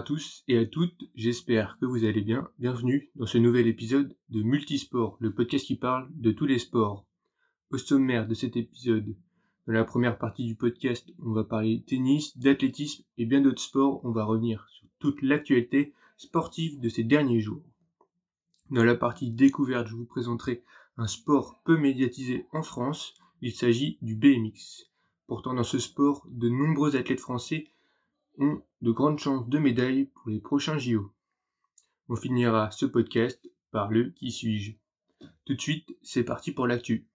À tous et à toutes, j'espère que vous allez bien. Bienvenue dans ce nouvel épisode de Multisport, le podcast qui parle de tous les sports. Au sommaire de cet épisode, dans la première partie du podcast, on va parler tennis, d'athlétisme et bien d'autres sports. On va revenir sur toute l'actualité sportive de ces derniers jours. Dans la partie découverte, je vous présenterai un sport peu médiatisé en France. Il s'agit du BMX. Pourtant, dans ce sport, de nombreux athlètes français ont de grandes chances de médailles pour les prochains JO. On finira ce podcast par le qui suis-je. Tout de suite, c'est parti pour l'actu.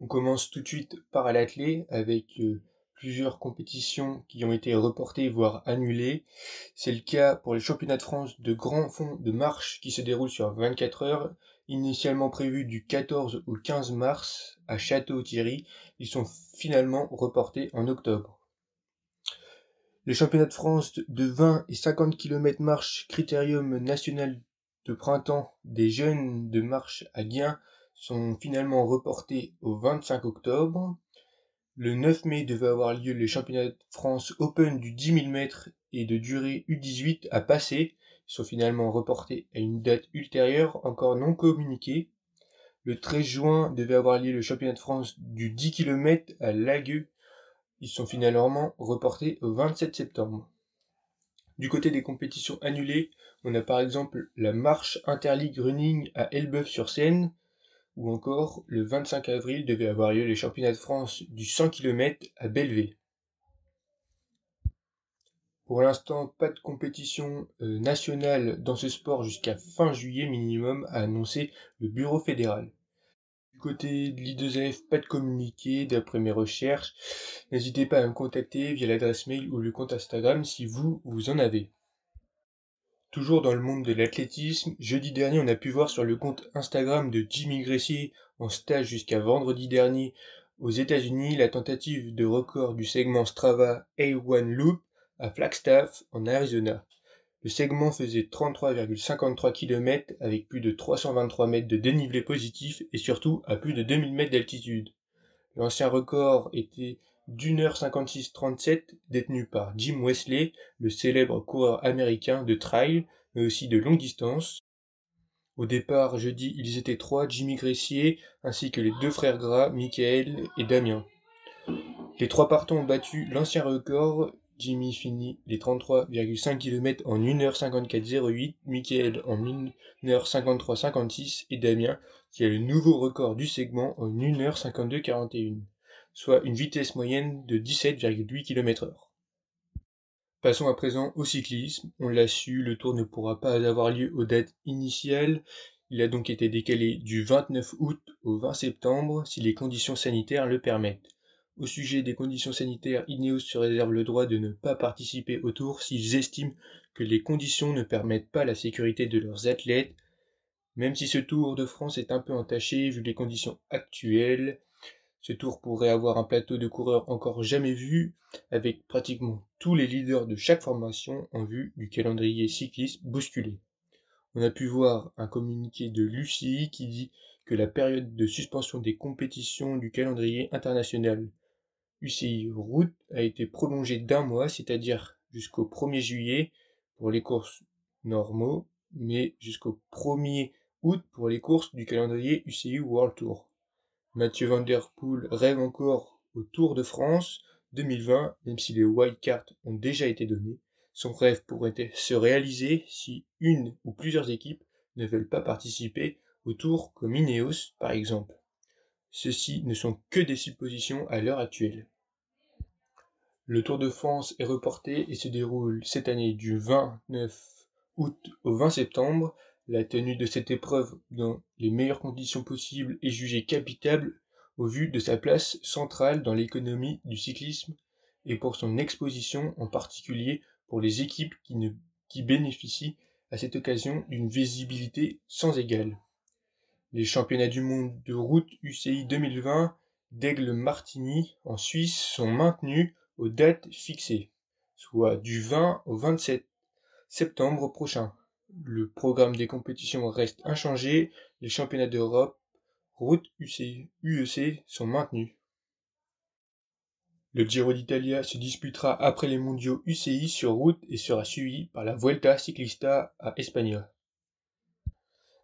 On commence tout de suite par l'athlé avec euh, plusieurs compétitions qui ont été reportées voire annulées. C'est le cas pour les championnats de France de grand fond de marche qui se déroulent sur 24 heures Initialement prévus du 14 au 15 mars à Château-Thierry, ils sont finalement reportés en octobre. Les championnats de France de 20 et 50 km marche critérium national de printemps des jeunes de marche à Guin sont finalement reportés au 25 octobre. Le 9 mai devait avoir lieu les championnats de France Open du 10 000 mètres et de durée U18 à Passé sont finalement reportés à une date ultérieure encore non communiquée. Le 13 juin devait avoir lieu le championnat de France du 10 km à Lagueux. Ils sont finalement reportés au 27 septembre. Du côté des compétitions annulées, on a par exemple la marche Interleague Running à Elbeuf-sur-Seine, ou encore le 25 avril devait avoir lieu les championnats de France du 100 km à Belleville. Pour l'instant, pas de compétition euh, nationale dans ce sport jusqu'à fin juillet minimum, a annoncé le Bureau fédéral. Du côté de l'I2F, pas de communiqué d'après mes recherches. N'hésitez pas à me contacter via l'adresse mail ou le compte Instagram si vous, vous en avez. Toujours dans le monde de l'athlétisme, jeudi dernier on a pu voir sur le compte Instagram de Jimmy Gressier en stage jusqu'à vendredi dernier aux États-Unis la tentative de record du segment Strava A1 Loop à Flagstaff, en Arizona. Le segment faisait 33,53 km avec plus de 323 mètres de dénivelé positif et surtout à plus de 2000 mètres d'altitude. L'ancien record était d'une heure 56-37 détenu par Jim Wesley, le célèbre coureur américain de trail, mais aussi de longue distance. Au départ, jeudi, ils étaient trois, Jimmy Gressier, ainsi que les deux frères Gras, Michael et Damien. Les trois partants ont battu l'ancien record Jimmy finit les 33,5 km en 1h54,08, Michael en 1h53,56 et Damien qui a le nouveau record du segment en 1h52,41, soit une vitesse moyenne de 17,8 km/h. Passons à présent au cyclisme. On l'a su, le tour ne pourra pas avoir lieu aux dates initiales. Il a donc été décalé du 29 août au 20 septembre si les conditions sanitaires le permettent. Au sujet des conditions sanitaires, Ineos se réserve le droit de ne pas participer au tour s'ils estiment que les conditions ne permettent pas la sécurité de leurs athlètes. Même si ce Tour de France est un peu entaché vu les conditions actuelles, ce tour pourrait avoir un plateau de coureurs encore jamais vu, avec pratiquement tous les leaders de chaque formation en vue du calendrier cycliste bousculé. On a pu voir un communiqué de Lucie qui dit que la période de suspension des compétitions du calendrier international UCI Route a été prolongé d'un mois, c'est-à-dire jusqu'au 1er juillet pour les courses normaux, mais jusqu'au 1er août pour les courses du calendrier UCI World Tour. Mathieu Van Der Poel rêve encore au Tour de France 2020, même si les wildcards ont déjà été donnés. Son rêve pourrait se réaliser si une ou plusieurs équipes ne veulent pas participer au Tour comme Ineos par exemple. Ceux-ci ne sont que des suppositions à l'heure actuelle. Le Tour de France est reporté et se déroule cette année du 29 août au 20 septembre. La tenue de cette épreuve dans les meilleures conditions possibles est jugée capitale au vu de sa place centrale dans l'économie du cyclisme et pour son exposition en particulier pour les équipes qui bénéficient à cette occasion d'une visibilité sans égale. Les championnats du monde de route UCI 2020 d'Aigle Martigny en Suisse sont maintenus aux dates fixées, soit du 20 au 27 septembre prochain. Le programme des compétitions reste inchangé, les championnats d'Europe route UEC sont maintenus. Le Giro d'Italia se disputera après les mondiaux UCI sur route et sera suivi par la Vuelta Ciclista à Espagna.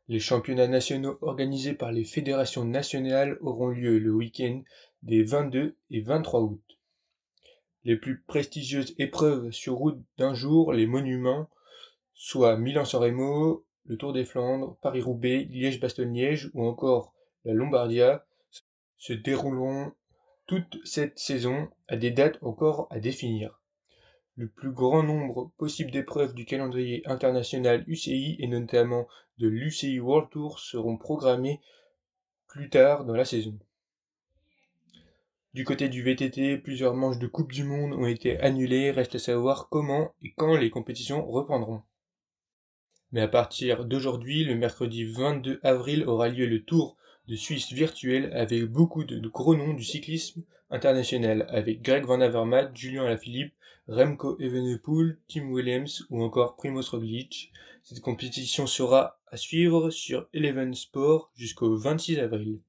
Les championnats nationaux organisés par les fédérations nationales auront lieu le week-end des 22 et 23 août. Les plus prestigieuses épreuves sur route d'un jour, les monuments, soit Milan-San Remo, le Tour des Flandres, Paris-Roubaix, Liège-Bastogne-Liège ou encore la Lombardia, se dérouleront toute cette saison à des dates encore à définir. Le plus grand nombre possible d'épreuves du calendrier international UCI et notamment de l'UCI World Tour seront programmées plus tard dans la saison. Du côté du VTT, plusieurs manches de Coupe du Monde ont été annulées, reste à savoir comment et quand les compétitions reprendront. Mais à partir d'aujourd'hui, le mercredi 22 avril aura lieu le Tour de Suisse virtuel avec beaucoup de, gros noms du cyclisme international, avec Greg Van Avermaet, Julien Alaphilippe, Remco Evenepoel, Tim Williams ou encore Primoz Roglic. Cette compétition sera à suivre sur Eleven Sport jusqu'au 26 avril.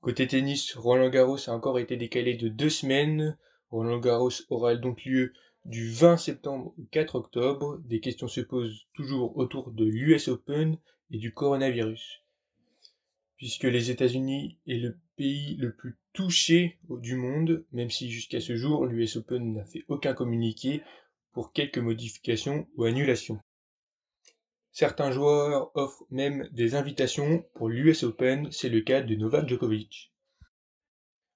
Côté tennis, Roland Garros a encore été décalé de deux semaines. Roland Garros aura donc lieu du 20 septembre au 4 octobre. Des questions se posent toujours autour de l'US Open et du coronavirus. Puisque les États-Unis est le pays le plus touché du monde, même si jusqu'à ce jour l'US Open n'a fait aucun communiqué pour quelques modifications ou annulations. Certains joueurs offrent même des invitations pour l'US Open, c'est le cas de Novak Djokovic.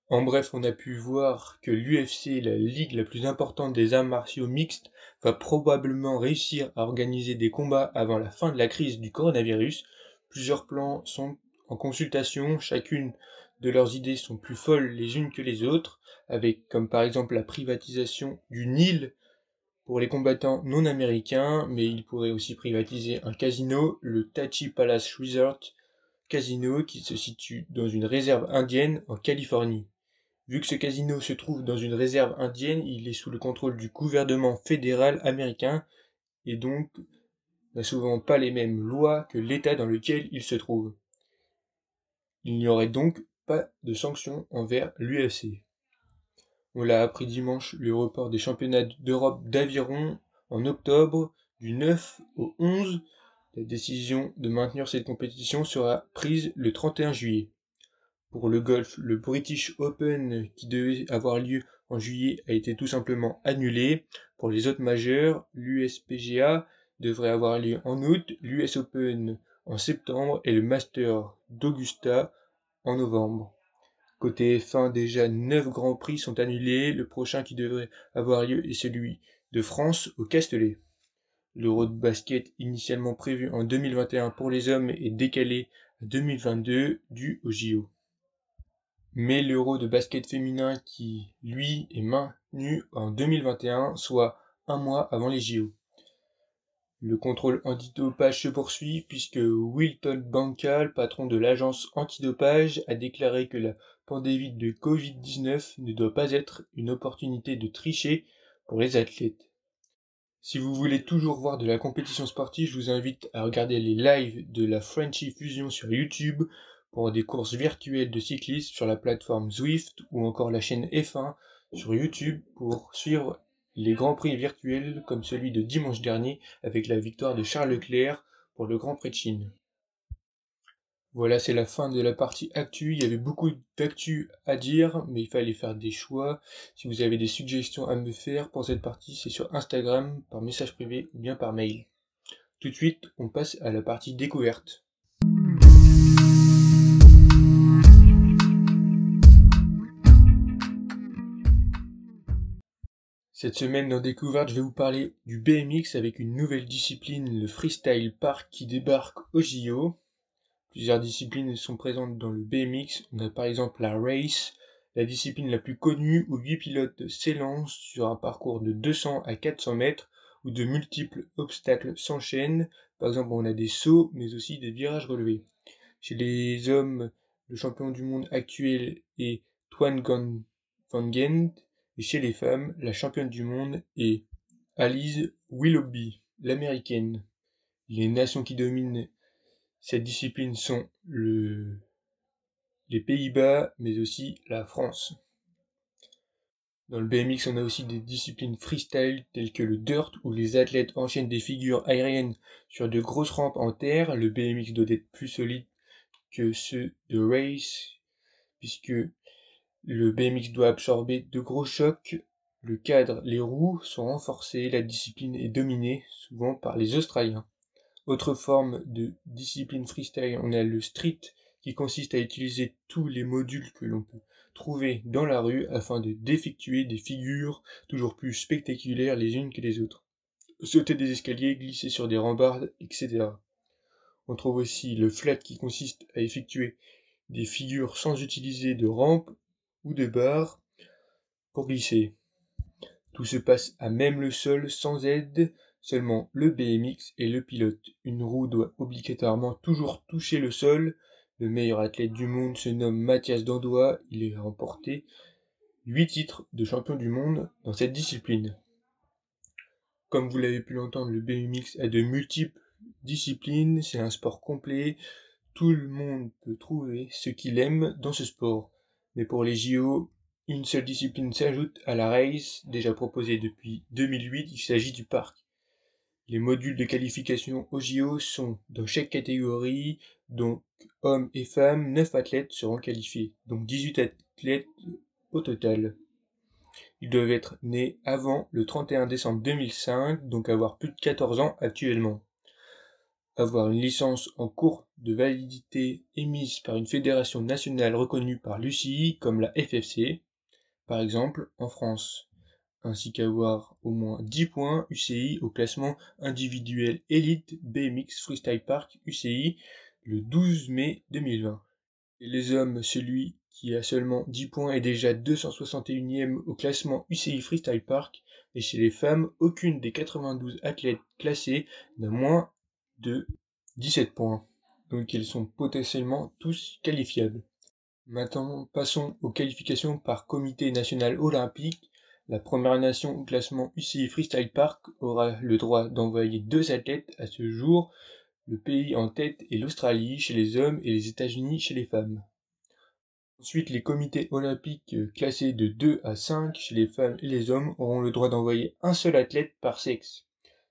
En bref, on a pu voir que l'UFC, la ligue la plus importante des arts martiaux mixtes, va probablement réussir à organiser des combats avant la fin de la crise du coronavirus. Plusieurs plans sont en consultation, chacune de leurs idées sont plus folles les unes que les autres, avec comme par exemple la privatisation du Nil pour les combattants non américains, mais il pourrait aussi privatiser un casino, le Tachi Palace Resort Casino, qui se situe dans une réserve indienne en Californie. Vu que ce casino se trouve dans une réserve indienne, il est sous le contrôle du gouvernement fédéral américain et donc n'a souvent pas les mêmes lois que l'État dans lequel il se trouve. Il n'y aurait donc pas de sanctions envers l'UFC. On l'a appris dimanche, le report des championnats d'Europe d'aviron en octobre du 9 au 11. La décision de maintenir cette compétition sera prise le 31 juillet. Pour le golf, le British Open qui devait avoir lieu en juillet a été tout simplement annulé. Pour les autres majeurs, l'USPGA devrait avoir lieu en août, l'US Open en septembre et le Master d'Augusta en novembre. Côté F1, déjà 9 grands prix sont annulés. Le prochain qui devrait avoir lieu est celui de France au Castellet. L'Euro de basket initialement prévu en 2021 pour les hommes est décalé à 2022 dû au JO. Mais l'Euro de basket féminin qui, lui, est maintenu en 2021, soit un mois avant les JO. Le contrôle antidopage se poursuit puisque Wilton Bankal, patron de l'agence antidopage, a déclaré que la pandémie de Covid-19 ne doit pas être une opportunité de tricher pour les athlètes. Si vous voulez toujours voir de la compétition sportive, je vous invite à regarder les lives de la Frenchy Fusion sur YouTube pour des courses virtuelles de cyclistes sur la plateforme Zwift ou encore la chaîne F1 sur YouTube pour suivre les grands prix virtuels comme celui de dimanche dernier avec la victoire de Charles Leclerc pour le Grand Prix de Chine. Voilà, c'est la fin de la partie actu. Il y avait beaucoup d'actu à dire, mais il fallait faire des choix. Si vous avez des suggestions à me faire pour cette partie, c'est sur Instagram, par message privé ou bien par mail. Tout de suite, on passe à la partie découverte. Cette semaine dans Découverte, je vais vous parler du BMX avec une nouvelle discipline, le Freestyle Park, qui débarque au JO. Plusieurs disciplines sont présentes dans le BMX. On a par exemple la race, la discipline la plus connue où 8 pilotes s'élancent sur un parcours de 200 à 400 mètres où de multiples obstacles s'enchaînent. Par exemple, on a des sauts, mais aussi des virages relevés. Chez les hommes, le champion du monde actuel est Twan Van Gent, et chez les femmes, la championne du monde est Alice Willoughby, l'américaine. Les nations qui dominent cette discipline sont le les Pays-Bas, mais aussi la France. Dans le BMX, on a aussi des disciplines freestyle telles que le dirt où les athlètes enchaînent des figures aériennes sur de grosses rampes en terre. Le BMX doit être plus solide que ceux de race puisque le BMX doit absorber de gros chocs. Le cadre, les roues sont renforcées, la discipline est dominée souvent par les Australiens. Autre forme de discipline freestyle, on a le street qui consiste à utiliser tous les modules que l'on peut trouver dans la rue afin de d'effectuer des figures toujours plus spectaculaires les unes que les autres. Sauter des escaliers, glisser sur des rambardes, etc. On trouve aussi le flat qui consiste à effectuer des figures sans utiliser de rampe ou de barre pour glisser. Tout se passe à même le sol sans aide, seulement le BMX et le pilote. Une roue doit obligatoirement toujours toucher le sol le meilleur athlète du monde se nomme Mathias Dandois. Il a remporté 8 titres de champion du monde dans cette discipline. Comme vous l'avez pu l'entendre, le BMX a de multiples disciplines. C'est un sport complet. Tout le monde peut trouver ce qu'il aime dans ce sport. Mais pour les JO, une seule discipline s'ajoute à la race, déjà proposée depuis 2008. Il s'agit du parc. Les modules de qualification au JO sont dans chaque catégorie, donc hommes et femmes, 9 athlètes seront qualifiés, donc 18 athlètes au total. Ils doivent être nés avant le 31 décembre 2005, donc avoir plus de 14 ans actuellement. Avoir une licence en cours de validité émise par une fédération nationale reconnue par l'UCI comme la FFC, par exemple en France ainsi qu'avoir au moins 10 points UCI au classement individuel élite BMX Freestyle Park UCI le 12 mai 2020. Et les hommes, celui qui a seulement 10 points est déjà 261e au classement UCI Freestyle Park, et chez les femmes, aucune des 92 athlètes classés n'a moins de 17 points. Donc ils sont potentiellement tous qualifiables. Maintenant, passons aux qualifications par comité national olympique la première nation au classement UCI Freestyle Park aura le droit d'envoyer deux athlètes à ce jour. Le pays en tête est l'Australie chez les hommes et les États-Unis chez les femmes. Ensuite, les comités olympiques classés de 2 à 5 chez les femmes et les hommes auront le droit d'envoyer un seul athlète par sexe.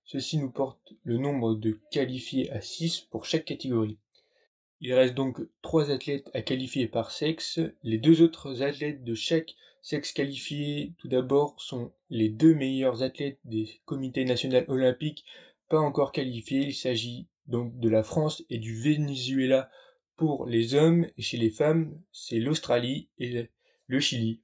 Ceci nous porte le nombre de qualifiés à 6 pour chaque catégorie. Il reste donc 3 athlètes à qualifier par sexe. Les deux autres athlètes de chaque Sexe qualifiés, tout d'abord, sont les deux meilleurs athlètes des comités nationaux olympiques pas encore qualifiés. Il s'agit donc de la France et du Venezuela pour les hommes, et chez les femmes, c'est l'Australie et le Chili.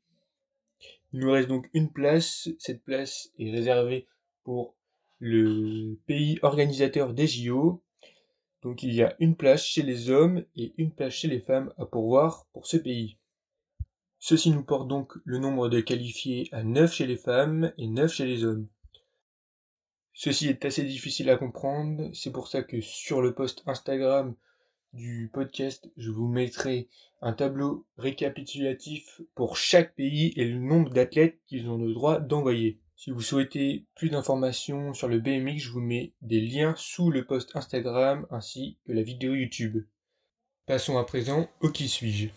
Il nous reste donc une place. Cette place est réservée pour le pays organisateur des JO. Donc il y a une place chez les hommes et une place chez les femmes à pourvoir pour ce pays. Ceci nous porte donc le nombre de qualifiés à 9 chez les femmes et 9 chez les hommes. Ceci est assez difficile à comprendre, c'est pour ça que sur le post Instagram du podcast, je vous mettrai un tableau récapitulatif pour chaque pays et le nombre d'athlètes qu'ils ont le droit d'envoyer. Si vous souhaitez plus d'informations sur le BMX, je vous mets des liens sous le post Instagram ainsi que la vidéo YouTube. Passons à présent au qui suis-je.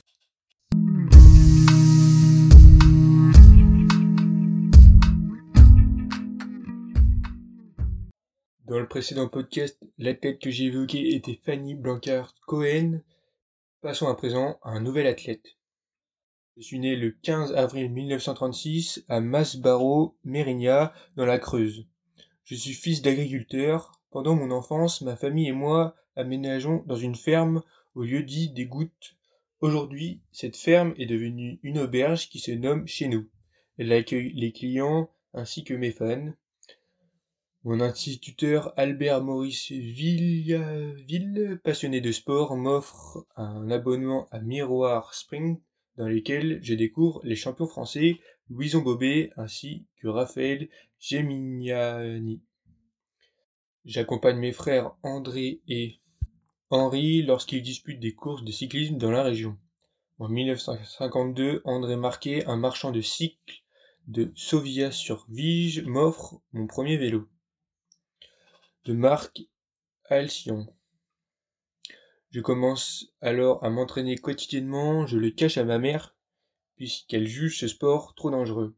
Dans le précédent podcast, la tête que j'ai évoquée était Fanny Blancard Cohen. Passons à présent à un nouvel athlète. Je suis né le 15 avril 1936 à Masbaro, Mérignac, dans la Creuse. Je suis fils d'agriculteur. Pendant mon enfance, ma famille et moi aménageons dans une ferme au lieu dit des gouttes. Aujourd'hui, cette ferme est devenue une auberge qui se nomme chez nous. Elle accueille les clients ainsi que mes fans. Mon instituteur Albert Maurice Villaville, passionné de sport, m'offre un abonnement à Miroir Spring dans lequel je découvre les champions français Louison Bobet ainsi que Raphaël Gemignani. J'accompagne mes frères André et Henri lorsqu'ils disputent des courses de cyclisme dans la région. En 1952, André Marquet, un marchand de cycles de Sauvia-sur-Vige, m'offre mon premier vélo de Marc Alcyon. Je commence alors à m'entraîner quotidiennement, je le cache à ma mère, puisqu'elle juge ce sport trop dangereux.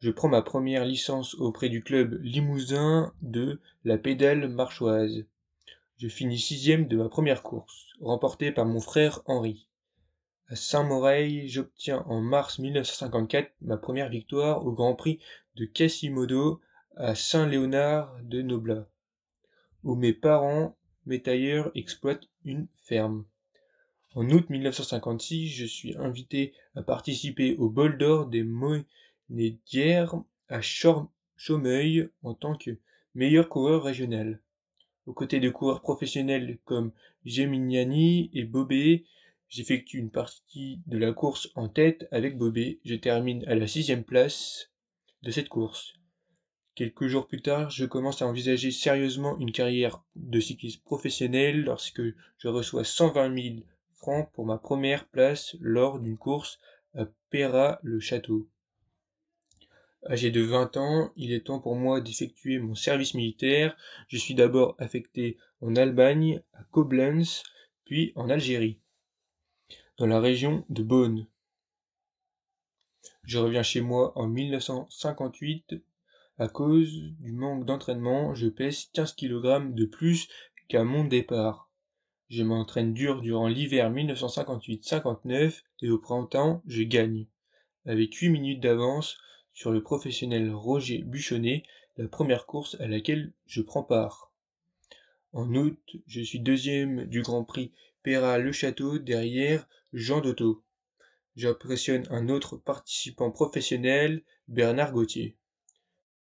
Je prends ma première licence auprès du club limousin de la pédale marchoise. Je finis sixième de ma première course, remportée par mon frère Henri. À Saint-Moreil, j'obtiens en mars 1954 ma première victoire au Grand Prix de Quasimodo à Saint-Léonard de Noblat, où mes parents, mes tailleurs, exploitent ferme. En août 1956, je suis invité à participer au bol d'or des Monédières à Chaumeuil en tant que meilleur coureur régional. Aux côtés de coureurs professionnels comme Geminiani et Bobé, j'effectue une partie de la course en tête avec Bobé. Je termine à la sixième place de cette course. Quelques jours plus tard, je commence à envisager sérieusement une carrière de cycliste professionnel lorsque je reçois 120 000 francs pour ma première place lors d'une course à Péra-le-Château. Âgé de 20 ans, il est temps pour moi d'effectuer mon service militaire. Je suis d'abord affecté en Allemagne, à Koblenz, puis en Algérie, dans la région de Beaune. Je reviens chez moi en 1958. À cause du manque d'entraînement, je pèse 15 kg de plus qu'à mon départ. Je m'entraîne dur durant l'hiver 1958-59 et au printemps, je gagne. Avec 8 minutes d'avance, sur le professionnel Roger Buchonnet, la première course à laquelle je prends part. En août, je suis deuxième du Grand Prix Péra-le-Château derrière Jean Dotto. J'impressionne un autre participant professionnel, Bernard Gauthier.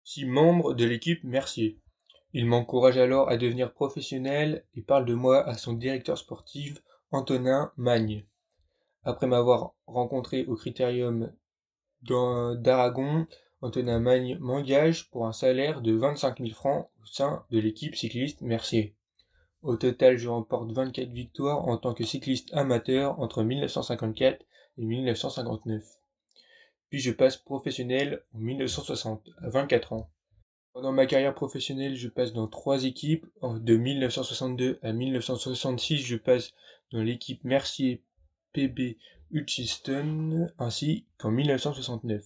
Six membres de l'équipe Mercier. Il m'encourage alors à devenir professionnel et parle de moi à son directeur sportif, Antonin Magne. Après m'avoir rencontré au Critérium d'Aragon, Antonin Magne m'engage pour un salaire de 25 000 francs au sein de l'équipe cycliste Mercier. Au total, je remporte 24 victoires en tant que cycliste amateur entre 1954 et 1959. Puis je passe professionnel en 1960, à 24 ans. Pendant ma carrière professionnelle, je passe dans trois équipes. De 1962 à 1966, je passe dans l'équipe Mercier PB Hutchinson ainsi qu'en 1969.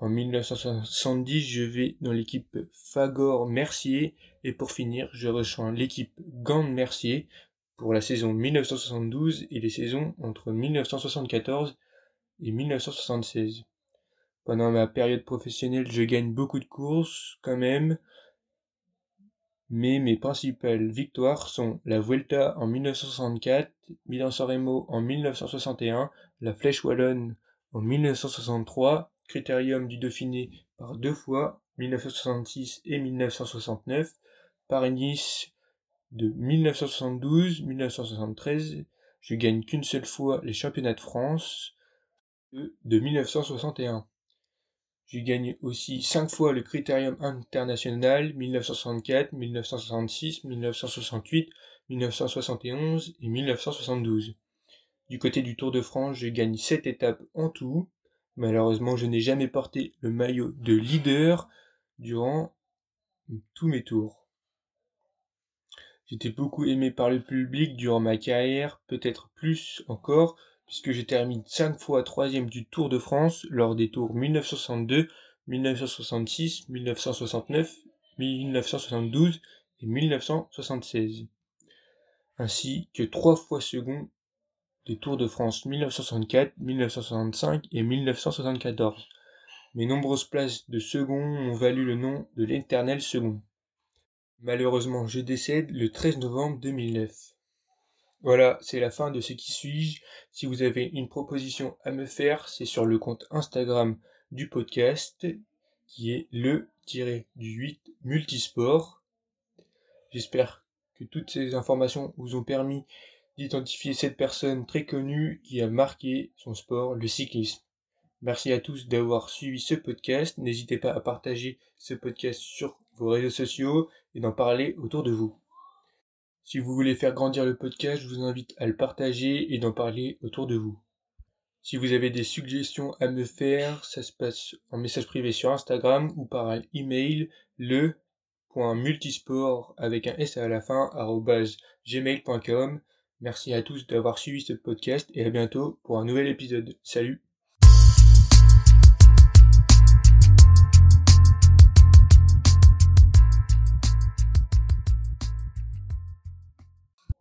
En 1970, je vais dans l'équipe Fagor-Mercier et pour finir, je rejoins l'équipe Gand-Mercier pour la saison 1972 et les saisons entre 1974 et 1976. Pendant ma période professionnelle, je gagne beaucoup de courses quand même, mais mes principales victoires sont la Vuelta en 1964, Milan-San Remo en 1961, la Flèche Wallonne en 1963, Critérium du Dauphiné par deux fois, 1966 et 1969, Paris-Nice de 1972, 1973, je gagne qu'une seule fois les championnats de France de 1961. J'ai gagné aussi cinq fois le Critérium international 1964, 1966, 1968, 1971 et 1972. Du côté du Tour de France, j'ai gagné sept étapes en tout. Malheureusement, je n'ai jamais porté le maillot de leader durant tous mes tours. J'étais beaucoup aimé par le public durant ma carrière, peut-être plus encore, puisque je termine 5 fois troisième du Tour de France lors des tours 1962, 1966, 1969, 1972 et 1976, ainsi que 3 fois second des Tours de France 1964, 1965 et 1974. Mes nombreuses places de second m'ont valu le nom de l'éternel second. Malheureusement, je décède le 13 novembre 2009. Voilà, c'est la fin de ce qui suis-je. Si vous avez une proposition à me faire, c'est sur le compte Instagram du podcast qui est le-du-8 multisport. J'espère que toutes ces informations vous ont permis d'identifier cette personne très connue qui a marqué son sport, le cyclisme. Merci à tous d'avoir suivi ce podcast. N'hésitez pas à partager ce podcast sur vos réseaux sociaux et d'en parler autour de vous. Si vous voulez faire grandir le podcast, je vous invite à le partager et d'en parler autour de vous. Si vous avez des suggestions à me faire, ça se passe en message privé sur Instagram ou par email le.multisport avec un S à la fin gmail.com. Merci à tous d'avoir suivi ce podcast et à bientôt pour un nouvel épisode. Salut